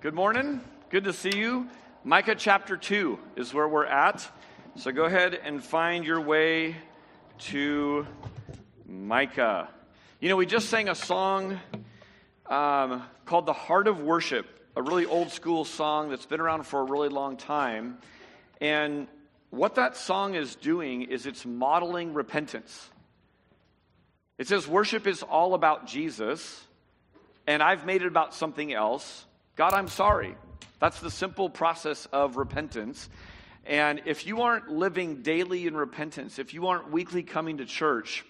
Good morning. Good to see you. Micah chapter 2 is where we're at. So go ahead and find your way to Micah. You know, we just sang a song um, called The Heart of Worship, a really old school song that's been around for a really long time. And what that song is doing is it's modeling repentance. It says worship is all about Jesus, and I've made it about something else. God, I'm sorry. That's the simple process of repentance. And if you aren't living daily in repentance, if you aren't weekly coming to church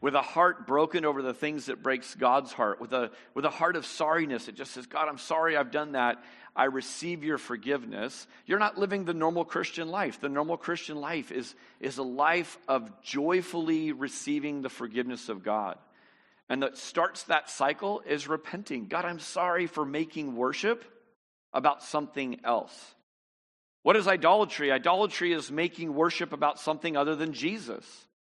with a heart broken over the things that breaks God's heart, with a, with a heart of sorriness, it just says, God, I'm sorry I've done that. I receive your forgiveness. You're not living the normal Christian life. The normal Christian life is, is a life of joyfully receiving the forgiveness of God. And that starts that cycle is repenting. God, I'm sorry for making worship about something else. What is idolatry? Idolatry is making worship about something other than Jesus.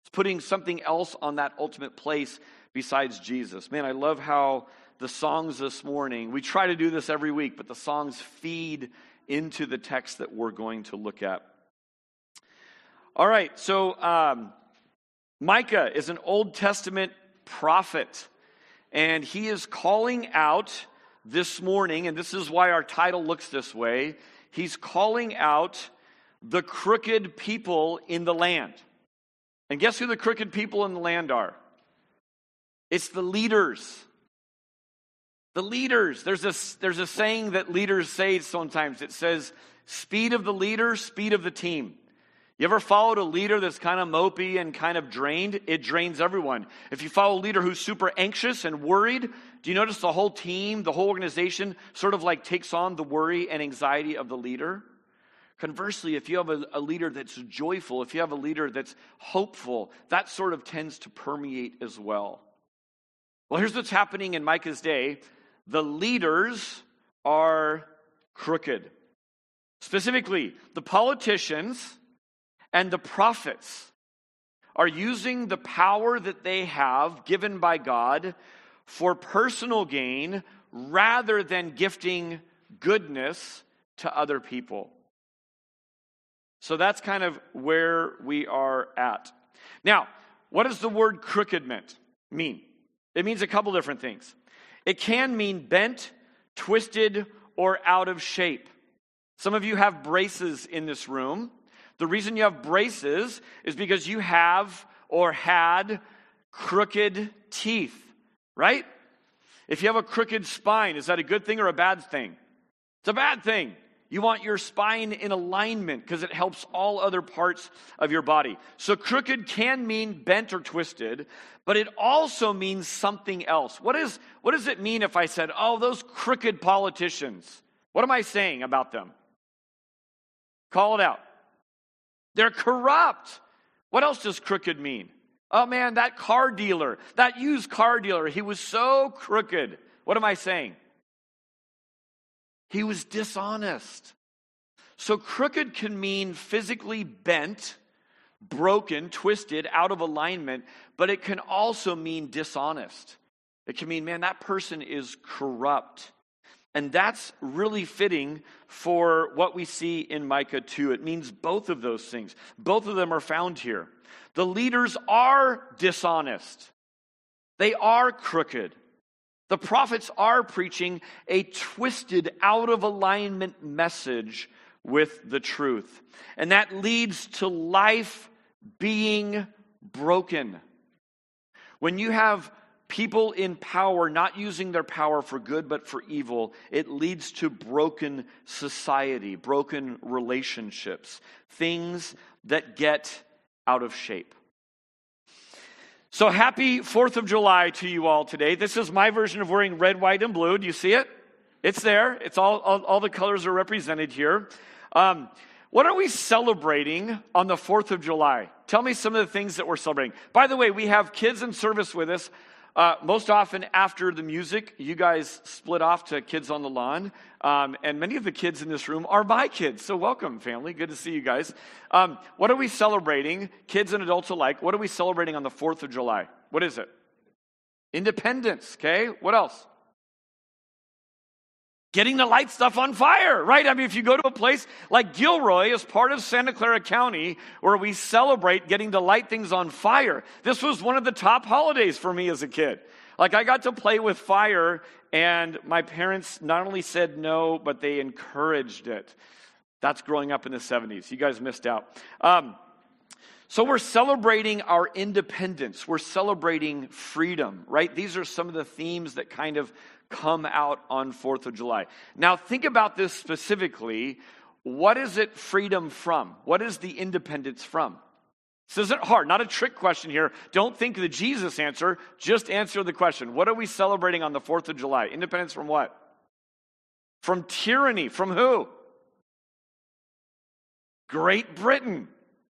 It's putting something else on that ultimate place besides Jesus. Man, I love how the songs this morning, we try to do this every week, but the songs feed into the text that we're going to look at. All right, so um, Micah is an Old Testament prophet. And he is calling out this morning, and this is why our title looks this way. He's calling out the crooked people in the land. And guess who the crooked people in the land are? It's the leaders. The leaders. There's a, there's a saying that leaders say sometimes. It says, speed of the leader, speed of the team. You ever followed a leader that's kind of mopey and kind of drained? It drains everyone. If you follow a leader who's super anxious and worried, do you notice the whole team, the whole organization sort of like takes on the worry and anxiety of the leader? Conversely, if you have a, a, leader that's joyful, if you have a leader that's hopeful, that sort of tends to permeate as well. Well, here's what's happening in Micah's day the leaders are crooked. Specifically, the politicians and the prophets are using the power that they have given by God for personal gain rather than gifting goodness to other people. So that's kind of where we are at. Now, what does the word crooked mean? It means a couple different things. It can mean bent, twisted, or out of shape. Some of you have braces in this room. The reason you have braces is because you have or had crooked teeth, right? If you have a crooked spine, is that a good thing or a bad thing? It's a bad thing. You want your spine in alignment because it helps all other parts of your body. So, crooked can mean bent or twisted, but it also means something else. What, is, what does it mean if I said, oh, those crooked politicians? What am I saying about them? Call it out. They're corrupt. What else does crooked mean? Oh man, that car dealer, that used car dealer, he was so crooked. What am I saying? He was dishonest. So, crooked can mean physically bent, broken, twisted, out of alignment, but it can also mean dishonest. It can mean, man, that person is corrupt. And that's really fitting for what we see in Micah 2. It means both of those things. Both of them are found here. The leaders are dishonest, they are crooked. The prophets are preaching a twisted, out of alignment message with the truth. And that leads to life being broken. When you have people in power not using their power for good but for evil, it leads to broken society, broken relationships, things that get out of shape. So happy 4th of July to you all today. This is my version of wearing red, white, and blue. Do you see it? It's there. It's all, all, all the colors are represented here. Um, what are we celebrating on the 4th of July? Tell me some of the things that we're celebrating. By the way, we have kids in service with us. Uh, most often after the music, you guys split off to kids on the lawn. Um, and many of the kids in this room are my kids. So, welcome, family. Good to see you guys. Um, what are we celebrating, kids and adults alike? What are we celebrating on the 4th of July? What is it? Independence, okay? What else? Getting to light stuff on fire, right? I mean, if you go to a place like Gilroy as part of Santa Clara County where we celebrate getting to light things on fire, this was one of the top holidays for me as a kid. Like, I got to play with fire, and my parents not only said no, but they encouraged it. That's growing up in the 70s. You guys missed out. Um, so we're celebrating our independence. We're celebrating freedom, right? These are some of the themes that kind of come out on 4th of July. Now, think about this specifically. What is it freedom from? What is the independence from? This isn't hard, not a trick question here. Don't think the Jesus answer, just answer the question. What are we celebrating on the 4th of July? Independence from what? From tyranny. From who? Great Britain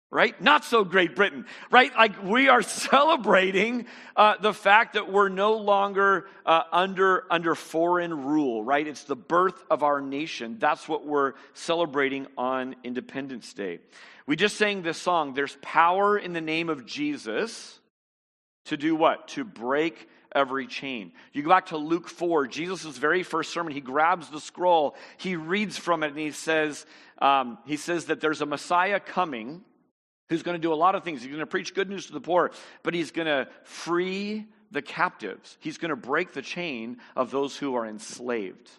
right? Not so Great Britain, right? Like we are celebrating uh, the fact that we're no longer uh, under under foreign rule, right? It's the birth of our nation. That's what we're celebrating on Independence Day. We just sang this song. There's power in the name of Jesus to do what? To break every chain. You go back to Luke 4, Jesus' very first sermon, he grabs the scroll, he reads from it, and he says, um, he says that there's a Messiah coming who's going to do a lot of things. He's going to preach good news to the poor, but he's going to free the captives. He's going to break the chain of those who are enslaved.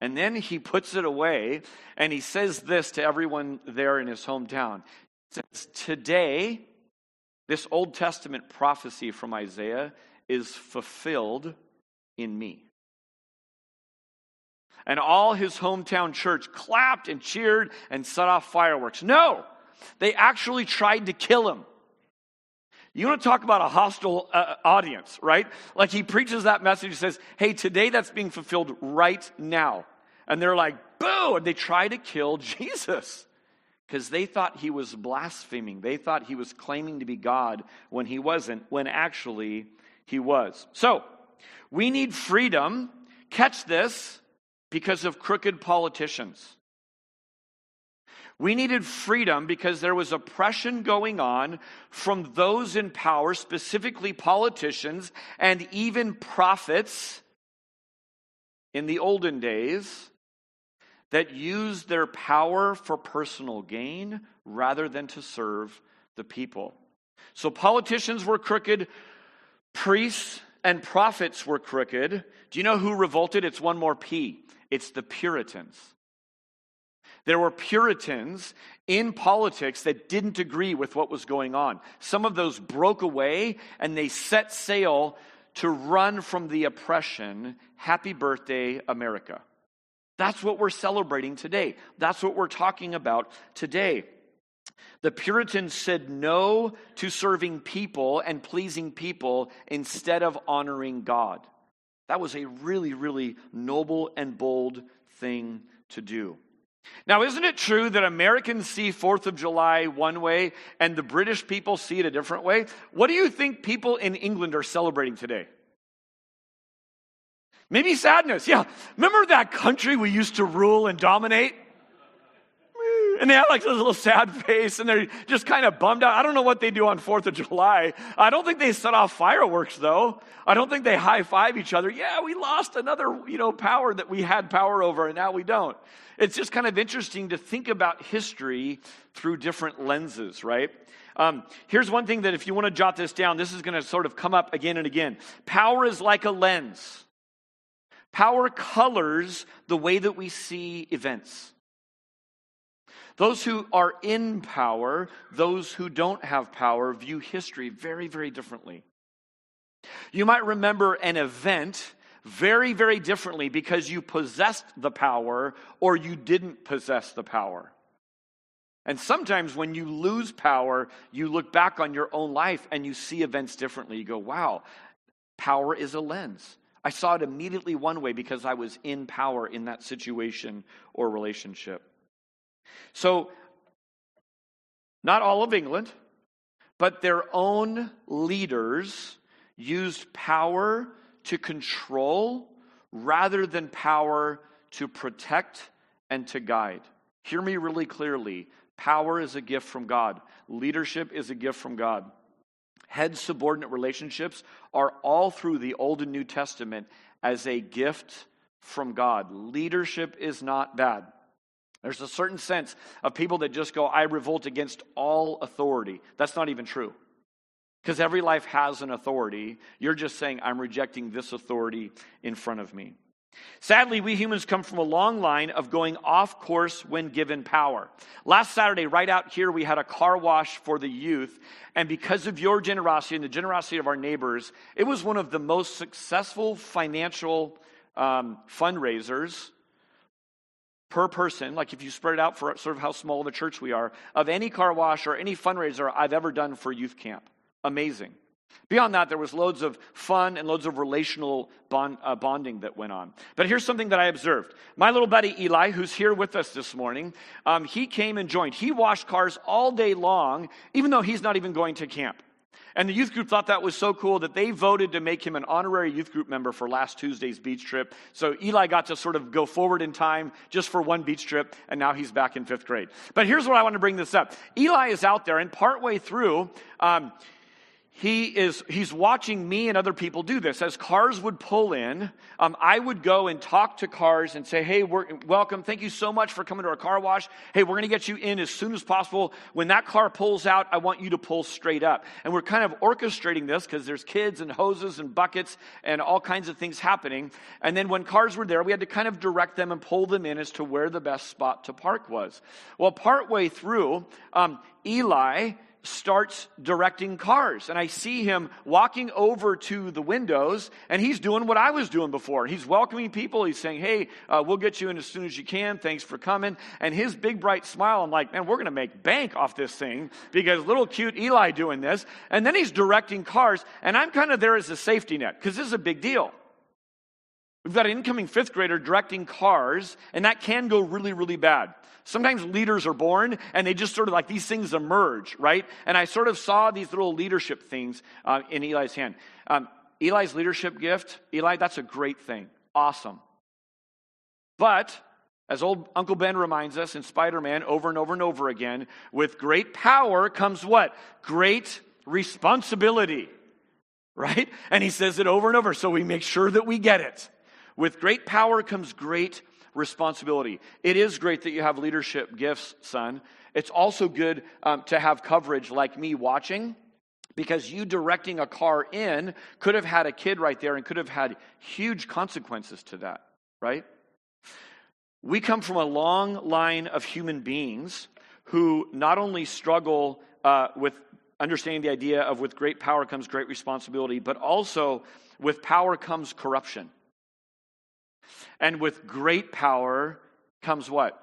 And then he puts it away and he says this to everyone there in his hometown. He says, Today, this Old Testament prophecy from Isaiah is fulfilled in me. And all his hometown church clapped and cheered and set off fireworks. No, they actually tried to kill him. You want to talk about a hostile uh, audience, right? Like he preaches that message, he says, Hey, today that's being fulfilled right now. And they're like, Boo! And they try to kill Jesus because they thought he was blaspheming. They thought he was claiming to be God when he wasn't, when actually he was. So, we need freedom. Catch this because of crooked politicians. We needed freedom because there was oppression going on from those in power, specifically politicians and even prophets in the olden days that used their power for personal gain rather than to serve the people. So politicians were crooked, priests and prophets were crooked. Do you know who revolted? It's one more P. It's the Puritans. There were Puritans in politics that didn't agree with what was going on. Some of those broke away and they set sail to run from the oppression. Happy birthday, America. That's what we're celebrating today. That's what we're talking about today. The Puritans said no to serving people and pleasing people instead of honoring God. That was a really, really noble and bold thing to do. Now, isn't it true that Americans see 4th of July one way and the British people see it a different way? What do you think people in England are celebrating today? Maybe sadness. Yeah. Remember that country we used to rule and dominate? And they have like this little sad face and they're just kind of bummed out. I don't know what they do on 4th of July. I don't think they set off fireworks though. I don't think they high five each other. Yeah, we lost another, you know, power that we had power over and now we don't. It's just kind of interesting to think about history through different lenses, right? Um, here's one thing that if you want to jot this down, this is going to sort of come up again and again. Power is like a lens. Power colors the way that we see events. Those who are in power, those who don't have power, view history very, very differently. You might remember an event very, very differently because you possessed the power or you didn't possess the power. And sometimes when you lose power, you look back on your own life and you see events differently. You go, wow, power is a lens. I saw it immediately one way because I was in power in that situation or relationship. So, not all of England, but their own leaders used power to control rather than power to protect and to guide. Hear me really clearly. Power is a gift from God, leadership is a gift from God. Head subordinate relationships are all through the Old and New Testament as a gift from God. Leadership is not bad. There's a certain sense of people that just go, I revolt against all authority. That's not even true. Because every life has an authority. You're just saying, I'm rejecting this authority in front of me. Sadly, we humans come from a long line of going off course when given power. Last Saturday, right out here, we had a car wash for the youth. And because of your generosity and the generosity of our neighbors, it was one of the most successful financial um, fundraisers per person, like if you spread it out for sort of how small of a church we are, of any car wash or any fundraiser I've ever done for youth camp. Amazing. Beyond that, there was loads of fun and loads of relational bond, uh, bonding that went on. But here's something that I observed. My little buddy Eli, who's here with us this morning, um, he came and joined. He washed cars all day long, even though he's not even going to camp. And the youth group thought that was so cool that they voted to make him an honorary youth group member for last Tuesday's beach trip. So Eli got to sort of go forward in time just for one beach trip, and now he's back in fifth grade. But here's what I want to bring this up Eli is out there, and partway through, um, he is he's watching me and other people do this. As cars would pull in um, i would go and talk to cars and say hey we're, welcome. Thank you so much for coming to our car wash. Hey we're going to get you in as soon as possible. When that car pulls out i want you to pull straight up. And we're kind of orchestrating this because there's kids and hoses and buckets and all kinds of things happening. And then when cars were there we had to kind of direct them and pull them in as to where the best spot to park was. Well partway through um, eli starts directing cars. And I see him walking over to the windows, and he's doing what I was doing before. He's welcoming people. He's saying, Hey, uh, we'll get you in as soon as you can. Thanks for coming. And his big, bright smile, I'm like, Man, we're going to make bank off this thing because little cute Eli doing this. And then he's directing cars, and I'm kind of there as a safety net because this is a big deal. We've got an incoming fifth grader directing cars, and that can go really, really bad. Sometimes leaders are born and they just sort of like these things emerge, right? And I sort of saw these little leadership things uh, in Eli's hand. Um, Eli's leadership gift, Eli, that's a great thing. Awesome. But, as old Uncle Ben reminds us in Spider Man over and over and over again, with great power comes what? Great responsibility, right? And he says it over and over, so we make sure that we get it. With great power comes great responsibility. It is great that you have leadership gifts, son. It's also good um, to have coverage like me watching because you directing a car in could have had a kid right there and could have had huge consequences to that, right? We come from a long line of human beings who not only struggle uh, with understanding the idea of with great power comes great responsibility, but also with power comes corruption. And with great power comes what?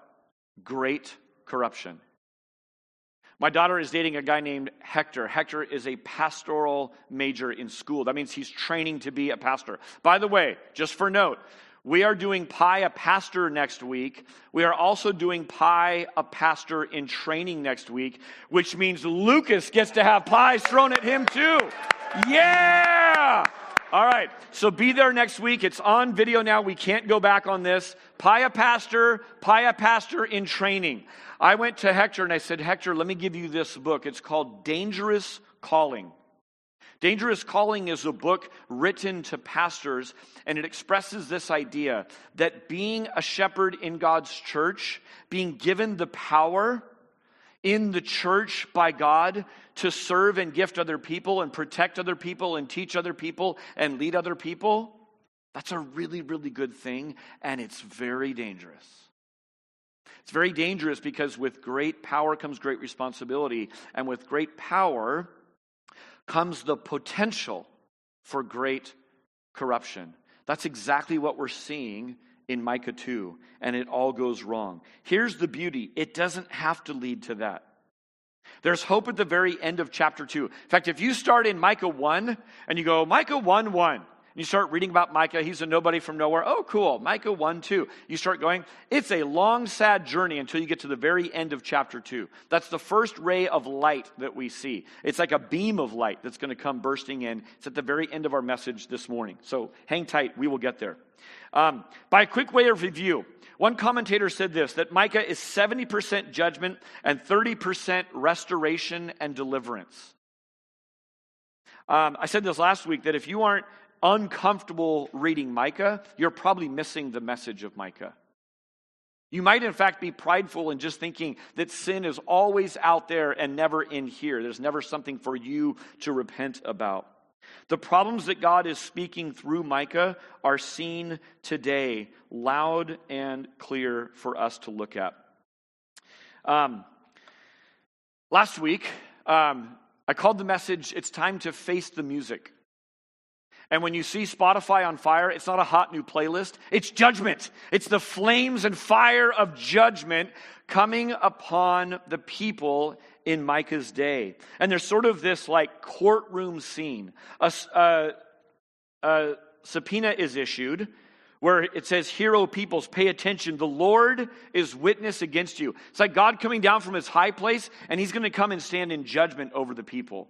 Great corruption. My daughter is dating a guy named Hector. Hector is a pastoral major in school. That means he's training to be a pastor. By the way, just for note, we are doing Pie a Pastor next week. We are also doing Pie a Pastor in training next week, which means Lucas gets to have pies thrown at him too. Yeah! All right, so be there next week. It's on video now. We can't go back on this. Pia Pastor, Pia Pastor in training. I went to Hector and I said, Hector, let me give you this book. It's called Dangerous Calling. Dangerous Calling is a book written to pastors, and it expresses this idea that being a shepherd in God's church, being given the power in the church by God to serve and gift other people and protect other people and teach other people and lead other people, that's a really, really good thing, and it's very dangerous. It's very dangerous because with great power comes great responsibility, and with great power comes the potential for great corruption. That's exactly what we're seeing in Micah 2, and it all goes wrong. Here's the beauty it doesn't have to lead to that. There's hope at the very end of chapter 2. In fact, if you start in Micah 1 and you go, Micah 1 1, and you start reading about Micah, he's a nobody from nowhere. Oh, cool. Micah 1 2. You start going, it's a long, sad journey until you get to the very end of chapter 2. That's the first ray of light that we see. It's like a beam of light that's going to come bursting in. It's at the very end of our message this morning. So hang tight, we will get there. Um, by a quick way of review, one commentator said this that Micah is 70% judgment and 30% restoration and deliverance. Um, I said this last week that if you aren't uncomfortable reading Micah, you're probably missing the message of Micah. You might, in fact, be prideful in just thinking that sin is always out there and never in here. There's never something for you to repent about. The problems that God is speaking through Micah are seen today, loud and clear for us to look at. Um, last week, um, I called the message, It's Time to Face the Music. And when you see Spotify on fire, it's not a hot new playlist, it's judgment. It's the flames and fire of judgment coming upon the people in Micah's day. And there's sort of this like courtroom scene. A, a, uh, a subpoena is issued where it says, Hero peoples, pay attention. The Lord is witness against you. It's like God coming down from his high place, and he's going to come and stand in judgment over the people.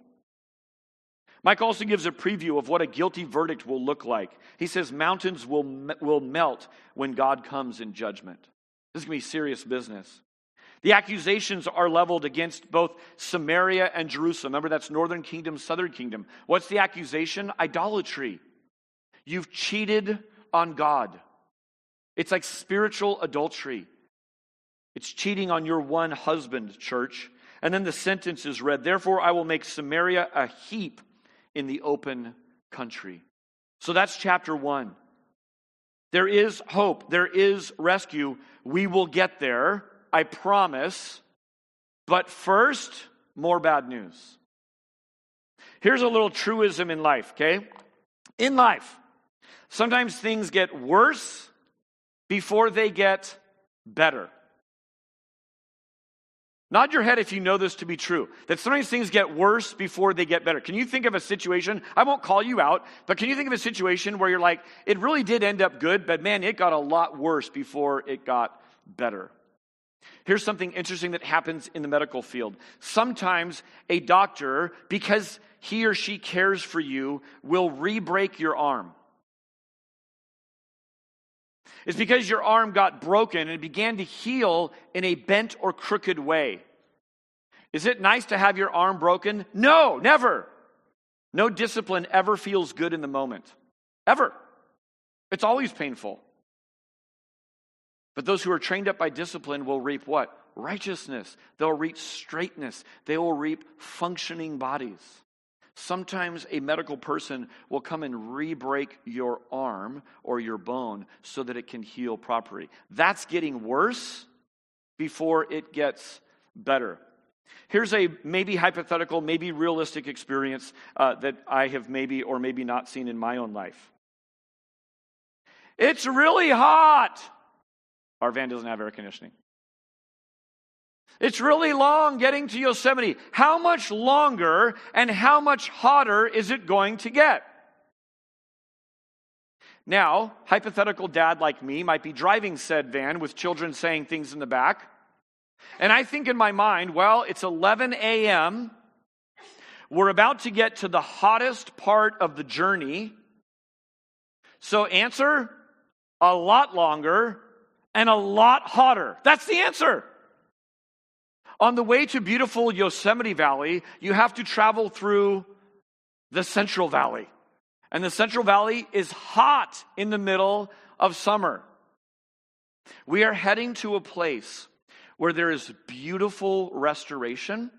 Micah also gives a preview of what a guilty verdict will look like. He says mountains will, will melt when God comes in judgment. This is going to be serious business. The accusations are leveled against both Samaria and Jerusalem. Remember, that's northern kingdom, southern kingdom. What's the accusation? Idolatry. You've cheated on God. It's like spiritual adultery. It's cheating on your one husband, church. And then the sentence is read Therefore, I will make Samaria a heap in the open country. So that's chapter one. There is hope, there is rescue. We will get there, I promise. But first, more bad news. Here's a little truism in life, okay? In life, sometimes things get worse before they get better. Nod your head if you know this to be true. That sometimes things get worse before they get better. Can you think of a situation? I won't call you out, but can you think of a situation where you're like, it really did end up good, but man, it got a lot worse before it got better? Here's something interesting that happens in the medical field. Sometimes a doctor, because he or she cares for you, will re break your arm. It's because your arm got broken and began to heal in a bent or crooked way. Is it nice to have your arm broken? No, never. No discipline ever feels good in the moment. Ever. It's always painful. But those who are trained up by discipline will reap what? Righteousness. They'll reap straightness. They will reap functioning bodies. Sometimes a medical person will come and re break your arm or your bone so that it can heal properly. That's getting worse before it gets better. Here's a maybe hypothetical, maybe realistic experience uh, that I have maybe or maybe not seen in my own life. It's really hot. Our van doesn't have air conditioning. It's really long getting to Yosemite. How much longer and how much hotter is it going to get? Now, hypothetical dad like me might be driving said van with children saying things in the back. And I think in my mind, well, it's 11 a.m. We're about to get to the hottest part of the journey. So, answer a lot longer and a lot hotter. That's the answer. On the way to beautiful Yosemite Valley, you have to travel through the Central Valley. And the Central Valley is hot in the middle of summer. We are heading to a place where there is beautiful restoration,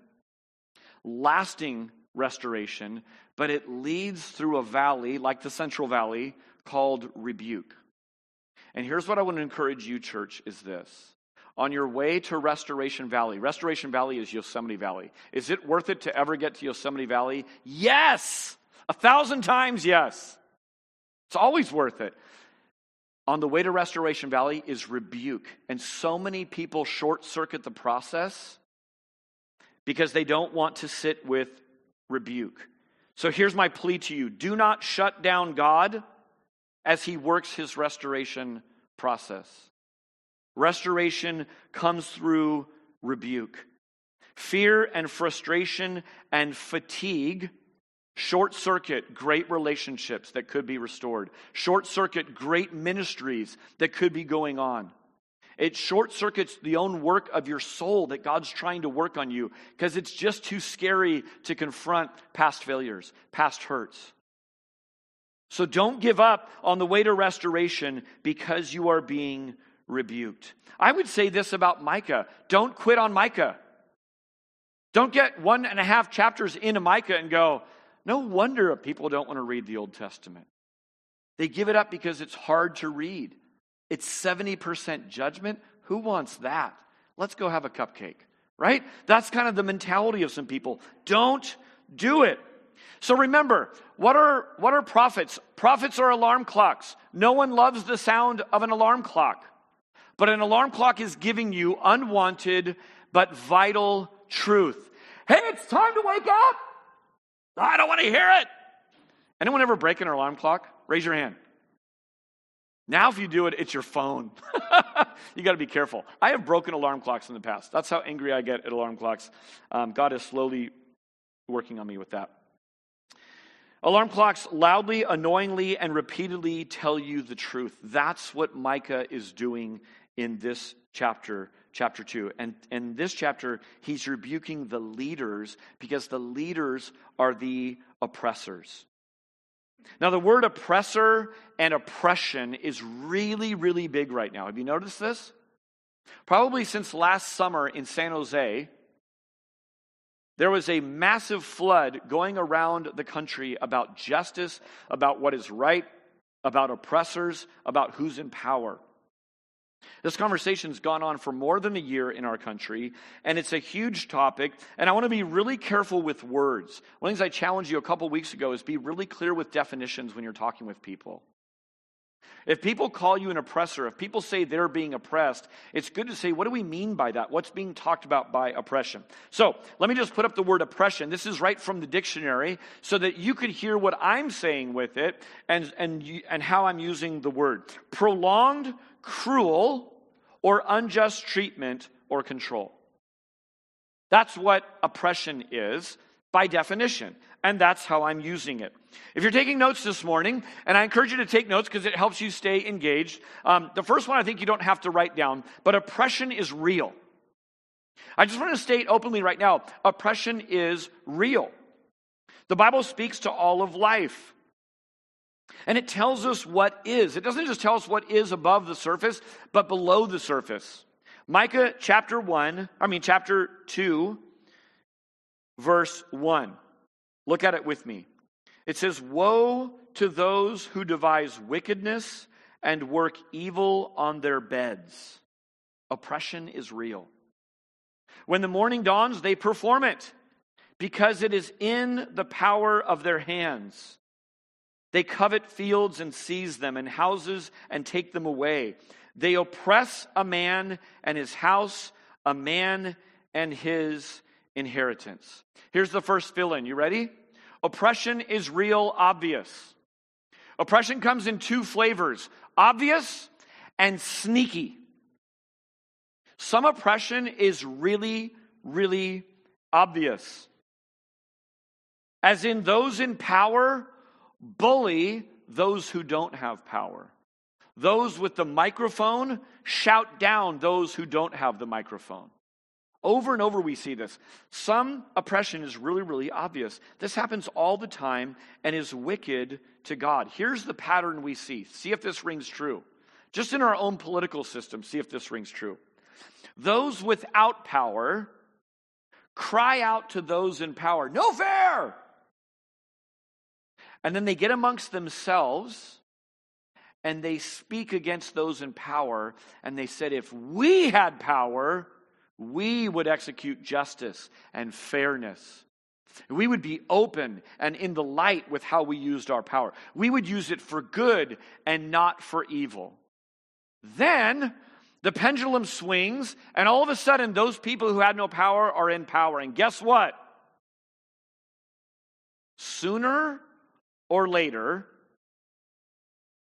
lasting restoration, but it leads through a valley like the Central Valley called rebuke. And here's what I want to encourage you, church, is this on your way to Restoration Valley. Restoration Valley is Yosemite Valley. Is it worth it to ever get to Yosemite Valley? Yes! A thousand times yes. It's always worth it. On the way to Restoration Valley is rebuke. And so many people short circuit the process because they don't want to sit with rebuke. So here's my plea to you do not shut down God as he works his restoration process. Restoration comes through rebuke. Fear and frustration and fatigue short circuit great relationships that could be restored, short circuit great ministries that could be going on. It short circuits the own work of your soul that God's trying to work on you because it's just too scary to confront past failures, past hurts. So don't give up on the way to restoration because you are being rebuked. I would say this about Micah don't quit on Micah. Don't get one and a half chapters into Micah and go, no wonder people don't want to read the Old Testament. They give it up because it's hard to read. It's 70% judgment. Who wants that? Let's go have a cupcake, right? That's kind of the mentality of some people. Don't do it. So remember, what are, what are prophets? Prophets are alarm clocks. No one loves the sound of an alarm clock. But an alarm clock is giving you unwanted but vital truth. Hey, it's time to wake up. I don't want to hear it. Anyone ever break an alarm clock? Raise your hand. Now, if you do it, it's your phone. you got to be careful. I have broken alarm clocks in the past. That's how angry I get at alarm clocks. Um, God is slowly working on me with that. Alarm clocks loudly, annoyingly, and repeatedly tell you the truth. That's what Micah is doing in this chapter, chapter 2. And in this chapter, he's rebuking the leaders because the leaders are the oppressors. Now, the word oppressor and oppression is really, really big right now. Have you noticed this? Probably since last summer in San Jose, there was a massive flood going around the country about justice, about what is right, about oppressors, about who's in power. This conversation's gone on for more than a year in our country, and it's a huge topic. And I want to be really careful with words. One of the things I challenged you a couple weeks ago is be really clear with definitions when you're talking with people. If people call you an oppressor, if people say they're being oppressed, it's good to say, what do we mean by that? What's being talked about by oppression? So let me just put up the word oppression. This is right from the dictionary so that you could hear what I'm saying with it and, and, and how I'm using the word. Prolonged, cruel, or unjust treatment or control. That's what oppression is by definition, and that's how I'm using it. If you're taking notes this morning, and I encourage you to take notes because it helps you stay engaged, um, the first one I think you don't have to write down, but oppression is real. I just want to state openly right now oppression is real. The Bible speaks to all of life. And it tells us what is. It doesn't just tell us what is above the surface, but below the surface. Micah chapter 1, I mean, chapter 2, verse 1. Look at it with me. It says, Woe to those who devise wickedness and work evil on their beds. Oppression is real. When the morning dawns, they perform it because it is in the power of their hands. They covet fields and seize them, and houses and take them away. They oppress a man and his house, a man and his inheritance. Here's the first fill in. You ready? Oppression is real, obvious. Oppression comes in two flavors obvious and sneaky. Some oppression is really, really obvious. As in, those in power bully those who don't have power. Those with the microphone shout down those who don't have the microphone. Over and over, we see this. Some oppression is really, really obvious. This happens all the time and is wicked to God. Here's the pattern we see. See if this rings true. Just in our own political system, see if this rings true. Those without power cry out to those in power, No fair! And then they get amongst themselves and they speak against those in power. And they said, if we had power, we would execute justice and fairness. We would be open and in the light with how we used our power. We would use it for good and not for evil. Then the pendulum swings, and all of a sudden, those people who had no power are in power. And guess what? Sooner or later,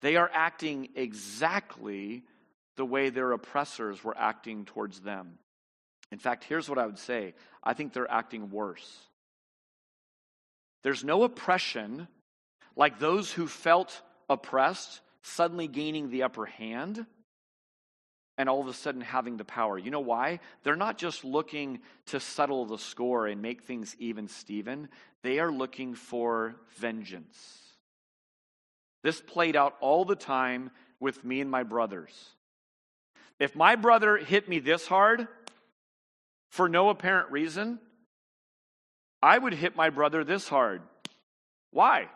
they are acting exactly the way their oppressors were acting towards them. In fact, here's what I would say I think they're acting worse. There's no oppression like those who felt oppressed suddenly gaining the upper hand and all of a sudden having the power. You know why? They're not just looking to settle the score and make things even, Stephen. They are looking for vengeance. This played out all the time with me and my brothers. If my brother hit me this hard for no apparent reason, I would hit my brother this hard. Why?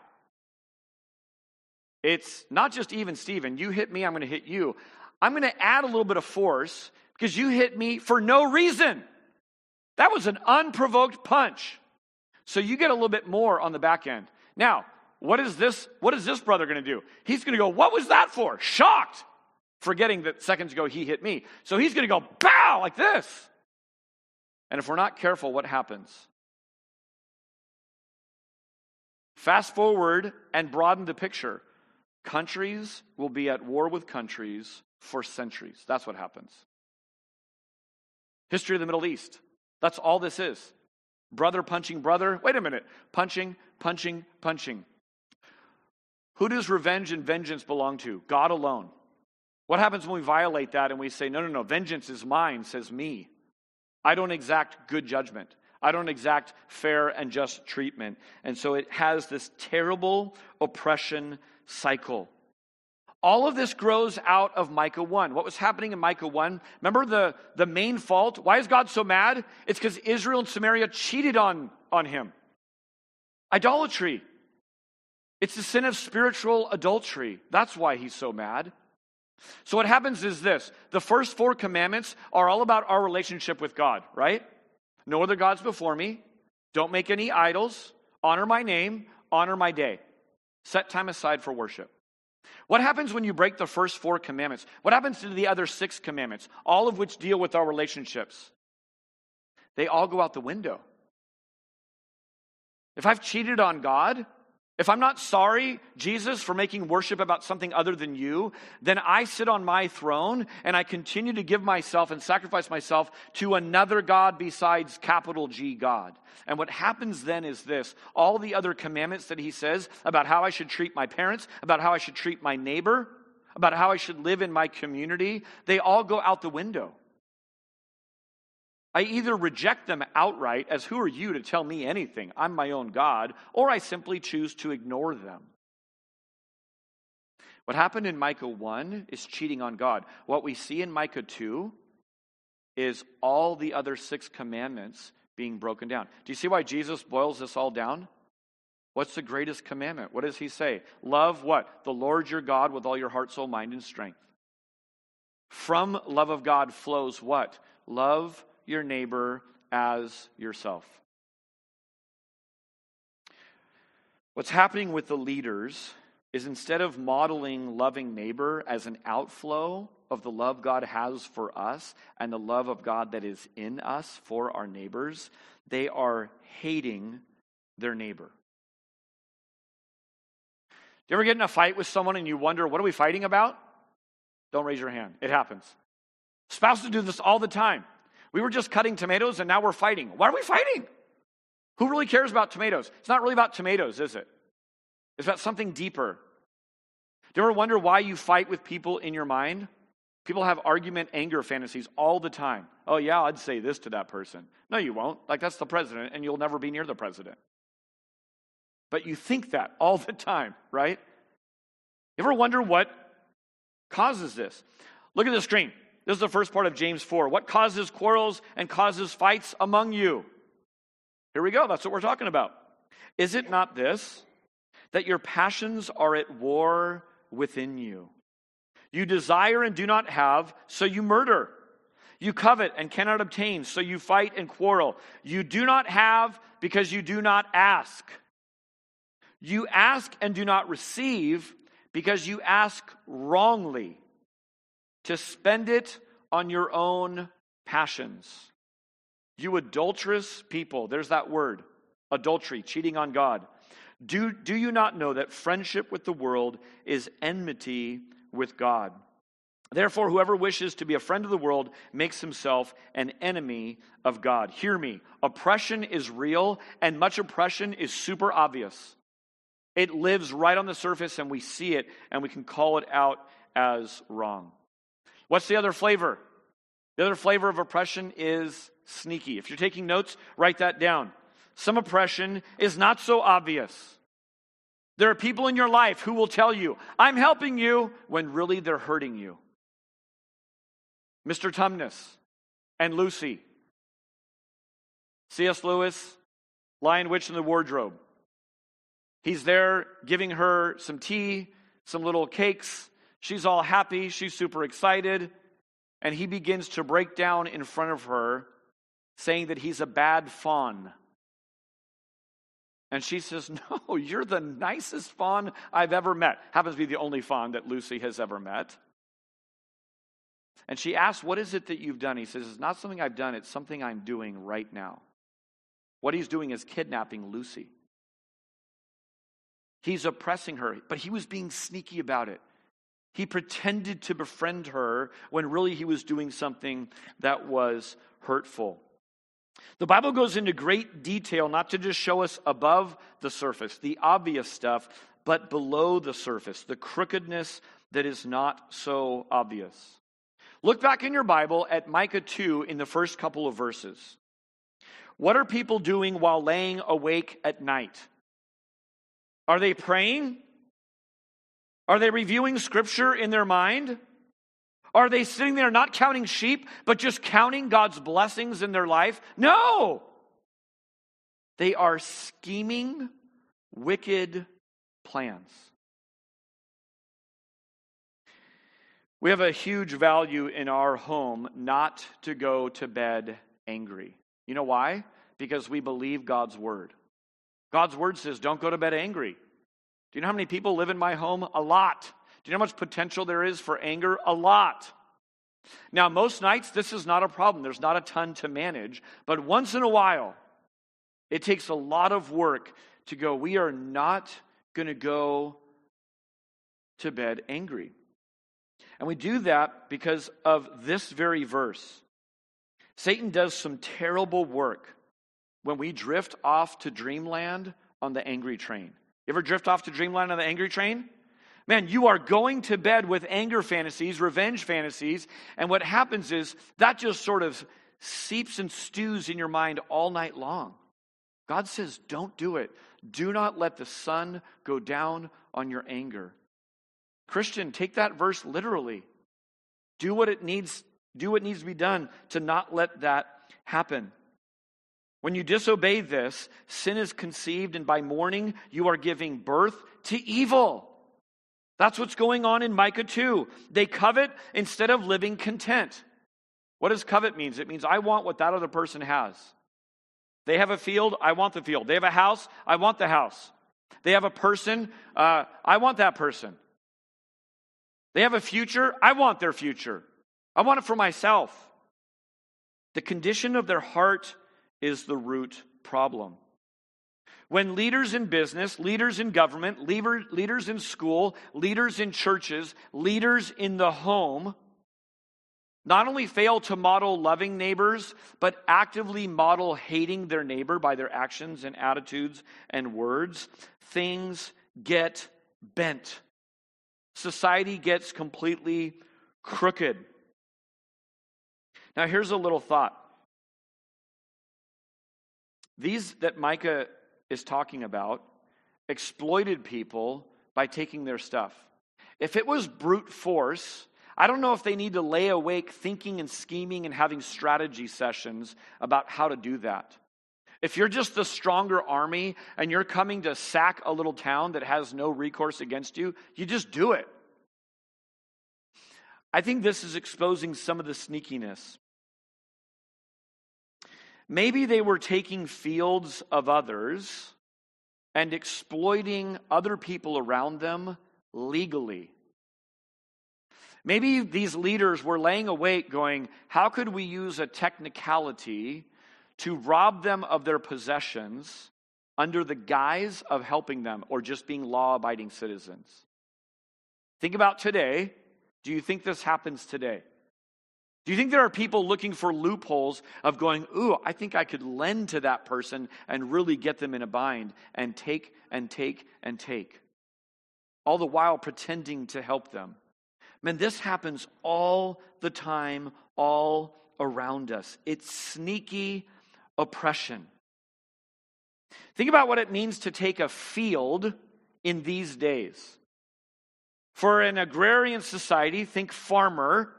It's not just even Steven. You hit me, I'm going to hit you. I'm going to add a little bit of force because you hit me for no reason. That was an unprovoked punch. So you get a little bit more on the back end. Now, what is this? What is this brother going to do? He's going to go, What was that for? Shocked, forgetting that seconds ago he hit me. So he's going to go, Bow, like this. And if we're not careful, what happens? Fast forward and broaden the picture. Countries will be at war with countries for centuries. That's what happens. History of the Middle East. That's all this is. Brother punching brother. Wait a minute. Punching, punching, punching. Who does revenge and vengeance belong to? God alone. What happens when we violate that and we say, no, no, no, vengeance is mine, says me? I don't exact good judgment. I don't exact fair and just treatment. And so it has this terrible oppression cycle. All of this grows out of Micah 1. What was happening in Micah 1? Remember the, the main fault? Why is God so mad? It's because Israel and Samaria cheated on, on him. Idolatry. It's the sin of spiritual adultery. That's why he's so mad. So, what happens is this the first four commandments are all about our relationship with God, right? No other gods before me. Don't make any idols. Honor my name. Honor my day. Set time aside for worship. What happens when you break the first four commandments? What happens to the other six commandments, all of which deal with our relationships? They all go out the window. If I've cheated on God, if I'm not sorry, Jesus, for making worship about something other than you, then I sit on my throne and I continue to give myself and sacrifice myself to another God besides capital G God. And what happens then is this all the other commandments that he says about how I should treat my parents, about how I should treat my neighbor, about how I should live in my community, they all go out the window. I either reject them outright, as who are you to tell me anything? I'm my own God, or I simply choose to ignore them. What happened in Micah 1 is cheating on God. What we see in Micah 2 is all the other six commandments being broken down. Do you see why Jesus boils this all down? What's the greatest commandment? What does he say? Love what? The Lord your God with all your heart, soul, mind, and strength. From love of God flows what? Love your neighbor as yourself. What's happening with the leaders is instead of modeling loving neighbor as an outflow of the love God has for us and the love of God that is in us for our neighbors, they are hating their neighbor. Do you ever get in a fight with someone and you wonder, what are we fighting about? Don't raise your hand. It happens. Spouses do this all the time. We were just cutting tomatoes and now we're fighting. Why are we fighting? Who really cares about tomatoes? It's not really about tomatoes, is it? It's about something deeper. Do you ever wonder why you fight with people in your mind? People have argument, anger fantasies all the time. Oh, yeah, I'd say this to that person. No, you won't. Like, that's the president, and you'll never be near the president. But you think that all the time, right? You ever wonder what causes this? Look at the screen. This is the first part of James 4. What causes quarrels and causes fights among you? Here we go. That's what we're talking about. Is it not this? That your passions are at war within you. You desire and do not have, so you murder. You covet and cannot obtain, so you fight and quarrel. You do not have because you do not ask. You ask and do not receive because you ask wrongly to spend it on your own passions. You adulterous people, there's that word adultery, cheating on God. Do, do you not know that friendship with the world is enmity with God? Therefore, whoever wishes to be a friend of the world makes himself an enemy of God. Hear me. Oppression is real, and much oppression is super obvious. It lives right on the surface, and we see it, and we can call it out as wrong. What's the other flavor? The other flavor of oppression is sneaky. If you're taking notes, write that down. Some oppression is not so obvious. There are people in your life who will tell you, I'm helping you, when really they're hurting you. Mr. Tumnus and Lucy, C.S. Lewis, Lion Witch in the Wardrobe. He's there giving her some tea, some little cakes. She's all happy, she's super excited, and he begins to break down in front of her, saying that he's a bad fawn. And she says, No, you're the nicest fawn I've ever met. Happens to be the only fawn that Lucy has ever met. And she asks, What is it that you've done? He says, It's not something I've done, it's something I'm doing right now. What he's doing is kidnapping Lucy. He's oppressing her, but he was being sneaky about it. He pretended to befriend her when really he was doing something that was hurtful. The Bible goes into great detail, not to just show us above the surface, the obvious stuff, but below the surface, the crookedness that is not so obvious. Look back in your Bible at Micah 2 in the first couple of verses. What are people doing while laying awake at night? Are they praying? Are they reviewing scripture in their mind? Are they sitting there not counting sheep, but just counting God's blessings in their life? No! They are scheming, wicked plans. We have a huge value in our home not to go to bed angry. You know why? Because we believe God's word. God's word says, don't go to bed angry. Do you know how many people live in my home? A lot. Do you know how much potential there is for anger? A lot. Now, most nights, this is not a problem. There's not a ton to manage. But once in a while, it takes a lot of work to go, we are not going to go to bed angry. And we do that because of this very verse. Satan does some terrible work when we drift off to dreamland on the angry train. You ever drift off to dreamland on the angry train? Man, you are going to bed with anger fantasies, revenge fantasies, and what happens is that just sort of seeps and stews in your mind all night long. God says, don't do it. Do not let the sun go down on your anger. Christian, take that verse literally. Do what it needs, do what needs to be done to not let that happen. When you disobey this, sin is conceived, and by morning you are giving birth to evil. That's what's going on in Micah 2. They covet instead of living content. What does covet means? It means I want what that other person has. They have a field, I want the field. They have a house, I want the house. They have a person, uh, I want that person. They have a future, I want their future. I want it for myself. The condition of their heart is the root problem. When leaders in business, leaders in government, leader, leaders in school, leaders in churches, leaders in the home not only fail to model loving neighbors, but actively model hating their neighbor by their actions and attitudes and words, things get bent. Society gets completely crooked. Now, here's a little thought. These that Micah is talking about exploited people by taking their stuff. If it was brute force, I don't know if they need to lay awake thinking and scheming and having strategy sessions about how to do that. If you're just the stronger army and you're coming to sack a little town that has no recourse against you, you just do it. I think this is exposing some of the sneakiness. Maybe they were taking fields of others and exploiting other people around them legally. Maybe these leaders were laying awake going, How could we use a technicality to rob them of their possessions under the guise of helping them or just being law abiding citizens? Think about today. Do you think this happens today? Do you think there are people looking for loopholes of going, ooh, I think I could lend to that person and really get them in a bind and take and take and take? All the while pretending to help them. Man, this happens all the time, all around us. It's sneaky oppression. Think about what it means to take a field in these days. For an agrarian society, think farmer,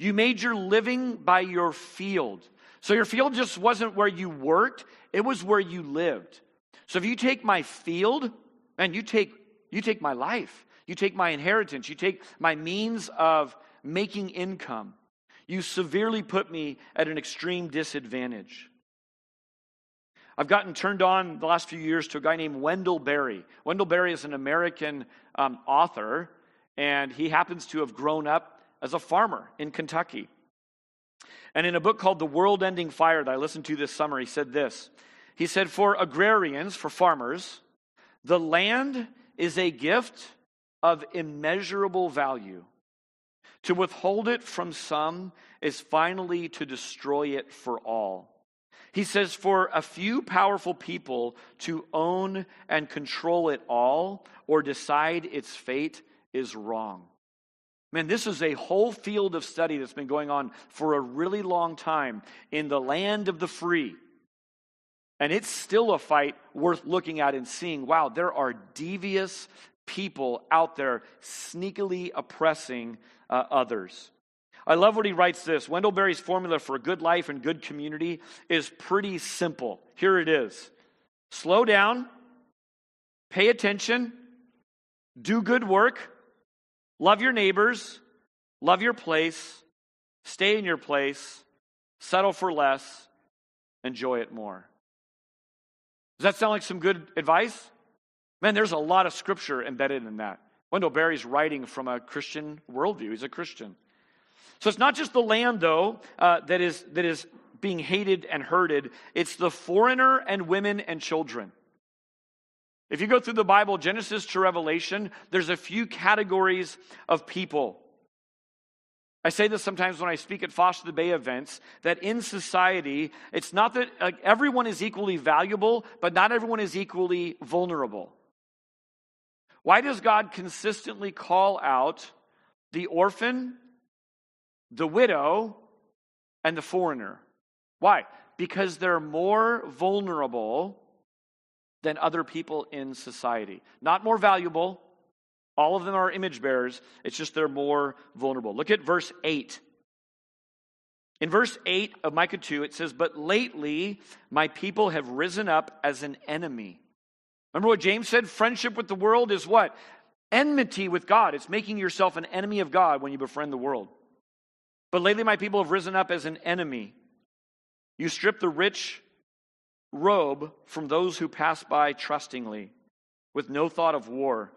you made your living by your field. So your field just wasn't where you worked, it was where you lived. So if you take my field, and you take you take my life, you take my inheritance, you take my means of making income. You severely put me at an extreme disadvantage. I've gotten turned on the last few years to a guy named Wendell Berry. Wendell Berry is an American um, author, and he happens to have grown up as a farmer in Kentucky. And in a book called The World Ending Fire that I listened to this summer, he said this. He said, For agrarians, for farmers, the land is a gift of immeasurable value. To withhold it from some is finally to destroy it for all. He says, for a few powerful people to own and control it all or decide its fate is wrong. Man, this is a whole field of study that's been going on for a really long time in the land of the free. And it's still a fight worth looking at and seeing wow, there are devious people out there sneakily oppressing uh, others. I love what he writes this. Wendell Berry's formula for a good life and good community is pretty simple. Here it is slow down, pay attention, do good work, love your neighbors, love your place, stay in your place, settle for less, enjoy it more. Does that sound like some good advice? Man, there's a lot of scripture embedded in that. Wendell Berry's writing from a Christian worldview. He's a Christian. So it's not just the land, though, uh, that, is, that is being hated and herded, it's the foreigner and women and children. If you go through the Bible, Genesis to Revelation, there's a few categories of people. I say this sometimes when I speak at Foster the Bay events that in society, it's not that like, everyone is equally valuable, but not everyone is equally vulnerable. Why does God consistently call out the orphan, the widow, and the foreigner? Why? Because they're more vulnerable than other people in society. Not more valuable. All of them are image bearers. It's just they're more vulnerable. Look at verse 8. In verse 8 of Micah 2, it says, But lately my people have risen up as an enemy Remember what James said? Friendship with the world is what? Enmity with God. It's making yourself an enemy of God when you befriend the world. But lately, my people have risen up as an enemy. You strip the rich robe from those who pass by trustingly, with no thought of war.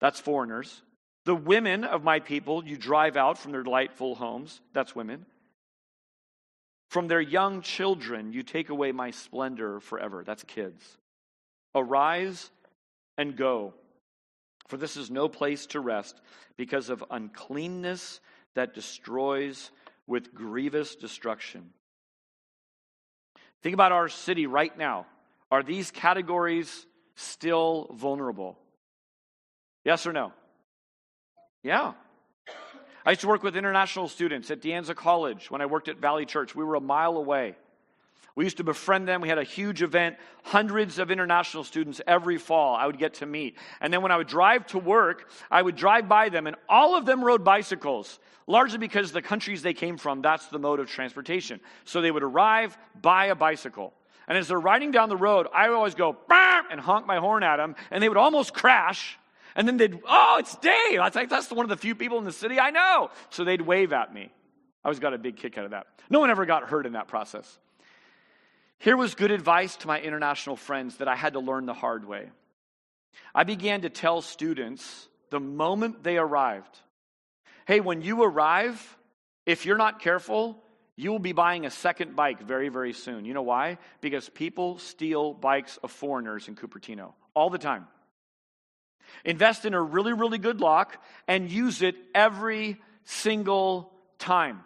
That's foreigners. The women of my people you drive out from their delightful homes. That's women. From their young children you take away my splendor forever. That's kids. Arise and go, for this is no place to rest because of uncleanness that destroys with grievous destruction. Think about our city right now. Are these categories still vulnerable? Yes or no? Yeah. I used to work with international students at De Anza College when I worked at Valley Church. We were a mile away. We used to befriend them. We had a huge event, hundreds of international students every fall I would get to meet. And then when I would drive to work, I would drive by them, and all of them rode bicycles, largely because the countries they came from, that's the mode of transportation. So they would arrive, buy a bicycle. And as they're riding down the road, I would always go, and honk my horn at them, and they would almost crash. And then they'd, oh, it's Dave. I think that's one of the few people in the city I know. So they'd wave at me. I always got a big kick out of that. No one ever got hurt in that process. Here was good advice to my international friends that I had to learn the hard way. I began to tell students the moment they arrived hey, when you arrive, if you're not careful, you will be buying a second bike very, very soon. You know why? Because people steal bikes of foreigners in Cupertino all the time. Invest in a really, really good lock and use it every single time.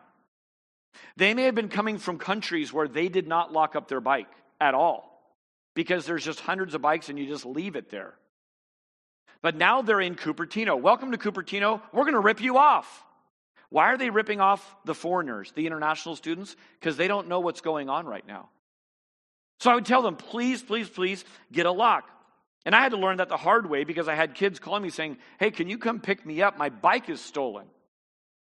They may have been coming from countries where they did not lock up their bike at all because there's just hundreds of bikes and you just leave it there. But now they're in Cupertino. Welcome to Cupertino. We're going to rip you off. Why are they ripping off the foreigners, the international students? Because they don't know what's going on right now. So I would tell them, please, please, please get a lock. And I had to learn that the hard way because I had kids calling me saying, Hey, can you come pick me up? My bike is stolen.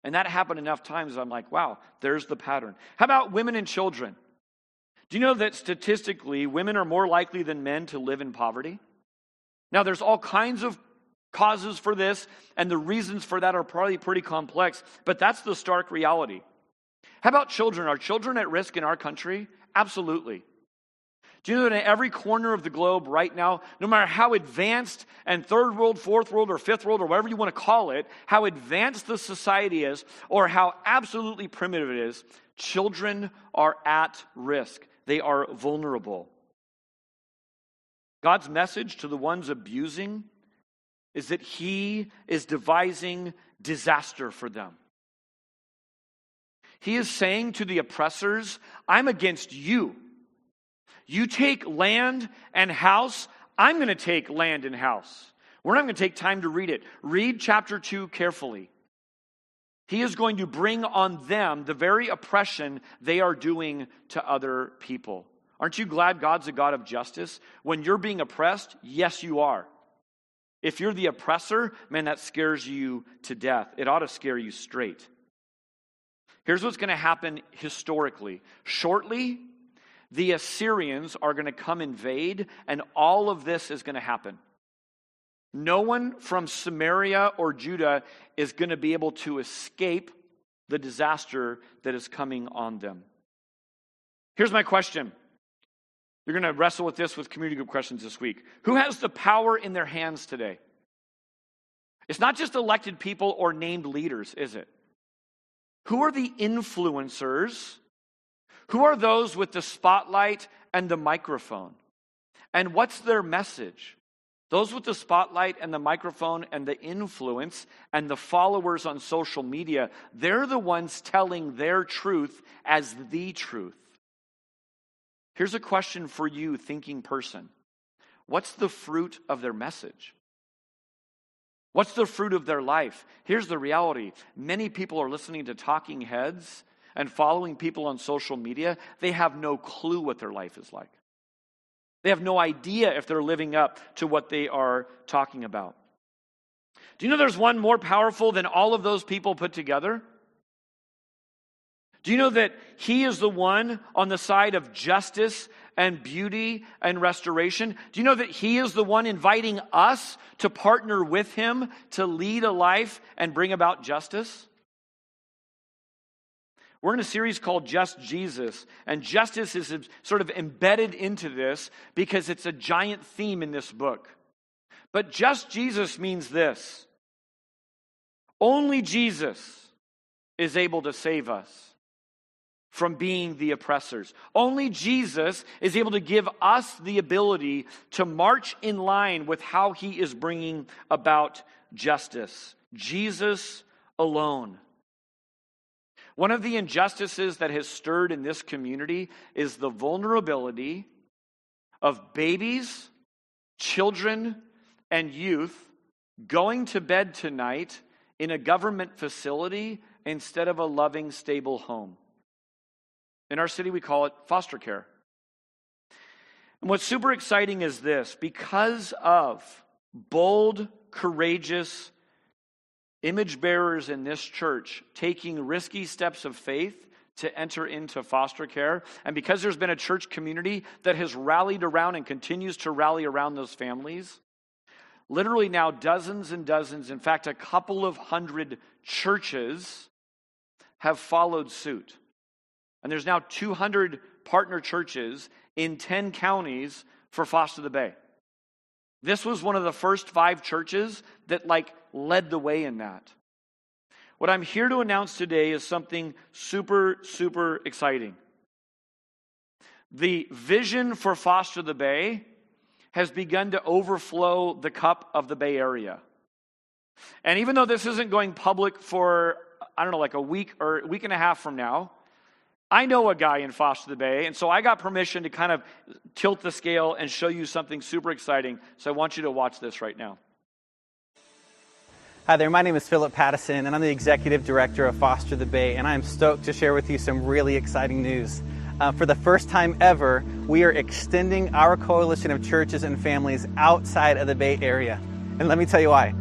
And that happened enough times. I'm like, wow, there's the pattern. How about women and children? Do you know that statistically, women are more likely than men to live in poverty? Now, there's all kinds of causes for this, and the reasons for that are probably pretty complex, but that's the stark reality. How about children? Are children at risk in our country? Absolutely. Do you know that in every corner of the globe right now, no matter how advanced and third world, fourth world, or fifth world, or whatever you want to call it, how advanced the society is, or how absolutely primitive it is, children are at risk. They are vulnerable. God's message to the ones abusing is that He is devising disaster for them. He is saying to the oppressors, I'm against you. You take land and house, I'm going to take land and house. We're not going to take time to read it. Read chapter 2 carefully. He is going to bring on them the very oppression they are doing to other people. Aren't you glad God's a God of justice? When you're being oppressed, yes, you are. If you're the oppressor, man, that scares you to death. It ought to scare you straight. Here's what's going to happen historically. Shortly, the Assyrians are going to come invade, and all of this is going to happen. No one from Samaria or Judah is going to be able to escape the disaster that is coming on them. Here's my question. You're going to wrestle with this with community group questions this week. Who has the power in their hands today? It's not just elected people or named leaders, is it? Who are the influencers who are those with the spotlight and the microphone? And what's their message? Those with the spotlight and the microphone and the influence and the followers on social media, they're the ones telling their truth as the truth. Here's a question for you, thinking person What's the fruit of their message? What's the fruit of their life? Here's the reality many people are listening to talking heads and following people on social media, they have no clue what their life is like. They have no idea if they're living up to what they are talking about. Do you know there's one more powerful than all of those people put together? Do you know that He is the one on the side of justice and beauty and restoration? Do you know that He is the one inviting us to partner with Him to lead a life and bring about justice? We're in a series called Just Jesus, and justice is sort of embedded into this because it's a giant theme in this book. But just Jesus means this only Jesus is able to save us from being the oppressors. Only Jesus is able to give us the ability to march in line with how he is bringing about justice. Jesus alone. One of the injustices that has stirred in this community is the vulnerability of babies, children, and youth going to bed tonight in a government facility instead of a loving, stable home. In our city, we call it foster care. And what's super exciting is this because of bold, courageous, image bearers in this church taking risky steps of faith to enter into foster care. And because there's been a church community that has rallied around and continues to rally around those families, literally now dozens and dozens, in fact, a couple of hundred churches have followed suit. And there's now 200 partner churches in 10 counties for Foster the Bay. This was one of the first five churches that like led the way in that. What I'm here to announce today is something super, super exciting. The vision for Foster the Bay has begun to overflow the cup of the Bay Area. And even though this isn't going public for, I don't know, like a week or a week and a half from now, I know a guy in Foster the Bay, and so I got permission to kind of tilt the scale and show you something super exciting. So I want you to watch this right now. Hi there, my name is Philip Pattison, and I'm the Executive Director of Foster the Bay, and I'm stoked to share with you some really exciting news. uh, for the first time ever, we are extending our coalition of churches and families outside of the Bay Area. And let me tell you why.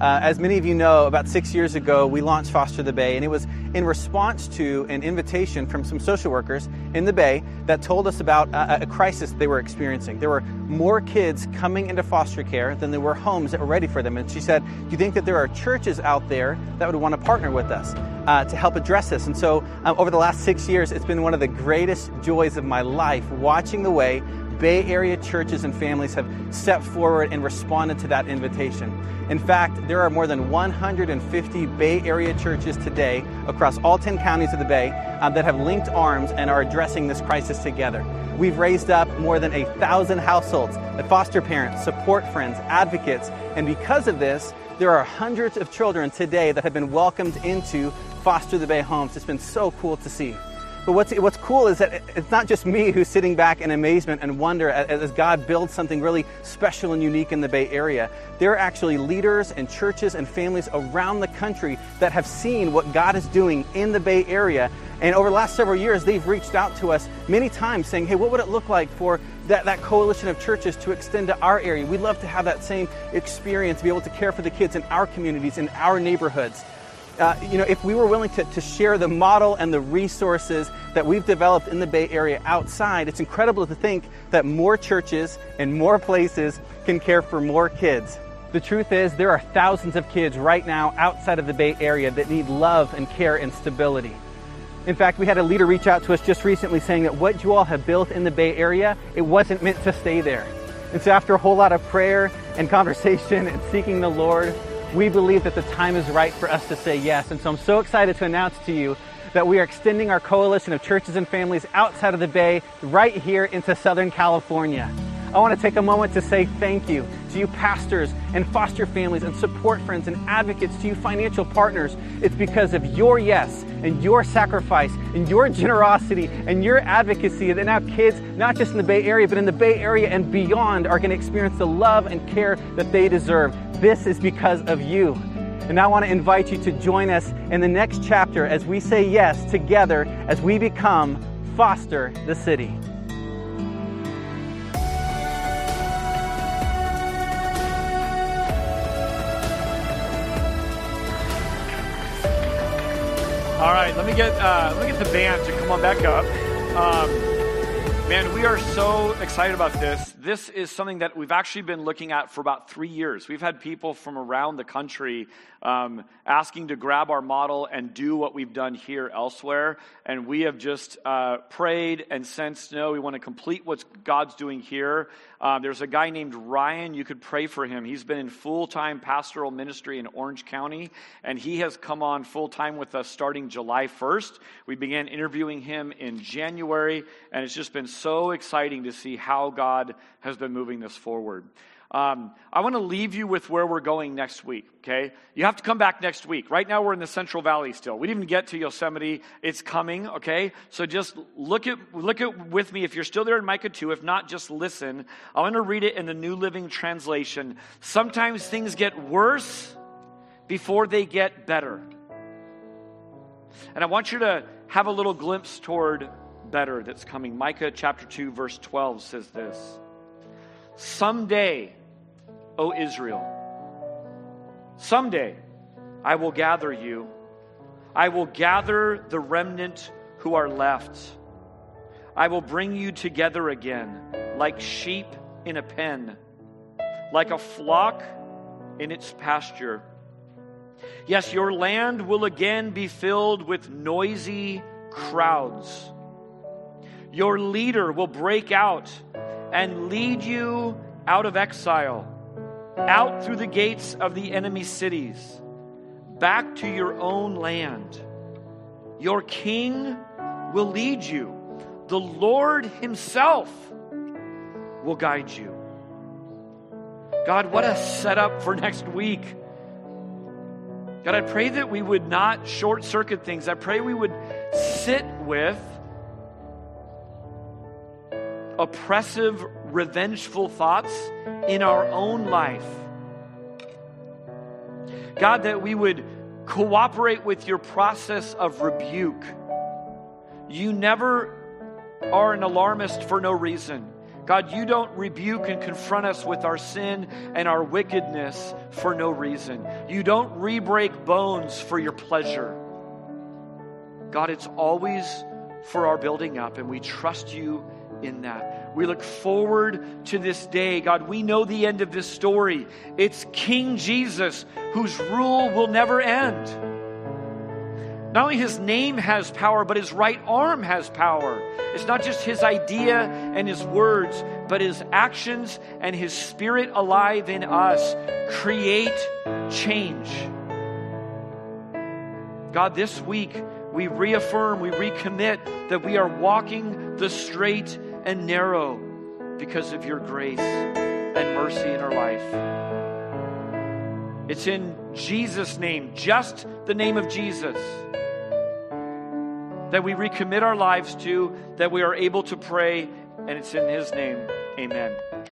Uh, as many of you know, about six years ago, we launched Foster the Bay, and it was in response to an invitation from some social workers in the Bay that told us about a, a, crisis they were experiencing. There were more kids coming into foster care than there were homes that were ready for them. And she said, Do you think that there are churches out there that would want to partner with us uh, to help address this? And so, um, over the last six years, it's been one of the greatest joys of my life watching the way Bay Area churches and families have stepped forward and responded to that invitation. In fact, there are more than 150 Bay Area churches today across all 10 counties of the Bay um, that have linked arms and are addressing this crisis together. We've raised up more than a thousand households that foster parents, support friends, advocates, and because of this, there are hundreds of children today that have been welcomed into Foster the Bay homes. It's been so cool to see. But what's, what's cool is that it's not just me who's sitting back in amazement and wonder as God builds something really special and unique in the Bay Area. There are actually leaders and churches and families around the country that have seen what God is doing in the Bay Area. And over the last several years, they've reached out to us many times saying, hey, what would it look like for that, that coalition of churches to extend to our area? We'd love to have that same experience, be able to care for the kids in our communities, in our neighborhoods uh, you know, if we were willing to, to share the model and the resources that we've developed in the Bay Area outside, it's incredible to think that more churches and more places can care for more kids. The truth is, there are thousands of kids right now outside of the Bay Area that need love and care and stability. In fact, we had a leader reach out to us just recently saying that what you all have built in the Bay Area, it wasn't meant to stay there. And so after a whole lot of prayer and conversation and seeking the Lord, we believe that the time is right for us to say yes. And so I'm so excited to announce to you that we are extending our coalition of churches and families outside of the Bay right here into Southern California. I want to take a moment to say thank you to you pastors and foster families and support friends and advocates, to you financial partners. It's because of your yes and your sacrifice and your generosity and your advocacy that now kids, not just in the Bay Area, but in the Bay Area and beyond, are going to experience the love and care that they deserve. This is because of you. And I want to invite you to join us in the next chapter as we say yes together as we become Foster the City. All right, let me get uh, let me get the band to come on back up. Um, man, we are so excited about this. This is something that we've actually been looking at for about three years. We've had people from around the country um, asking to grab our model and do what we've done here elsewhere. And we have just uh, prayed and sensed, no, we want to complete what God's doing here. Um, there's a guy named Ryan. You could pray for him. He's been in full time pastoral ministry in Orange County, and he has come on full time with us starting July 1st. We began interviewing him in January, and it's just been so exciting to see how God has been moving this forward. Um, I want to leave you with where we're going next week, okay? You have to come back next week. Right now, we're in the Central Valley still. We didn't even get to Yosemite. It's coming, okay? So just look at, look at with me if you're still there in Micah 2. If not, just listen. I want to read it in the New Living Translation. Sometimes things get worse before they get better. And I want you to have a little glimpse toward better that's coming. Micah chapter 2, verse 12 says this Someday, O Israel. Someday I will gather you. I will gather the remnant who are left. I will bring you together again, like sheep in a pen, like a flock in its pasture. Yes, your land will again be filled with noisy crowds. Your leader will break out and lead you out of exile out through the gates of the enemy cities, back to your own land. Your king will lead you, the Lord Himself will guide you. God, what a setup for next week. God, I pray that we would not short circuit things. I pray we would sit with oppressive, revengeful thoughts in our own life. God, that we would cooperate with your process of rebuke. You never are an alarmist for no reason. God, you don't rebuke and confront us with our sin and our wickedness for no reason. You don't re break bones for your pleasure. God, it's always for our building up, and we trust you in that. We look forward to this day. God, we know the end of this story. It's King Jesus whose rule will never end. Not only his name has power, but his right arm has power. It's not just his idea and his words, but his actions and his spirit alive in us create change. God, this week we reaffirm, we recommit that we are walking the straight and narrow because of your grace and mercy in our life. It's in Jesus' name, just the name of Jesus that we recommit our lives to, that we are able to pray, and it's in His name. Amen.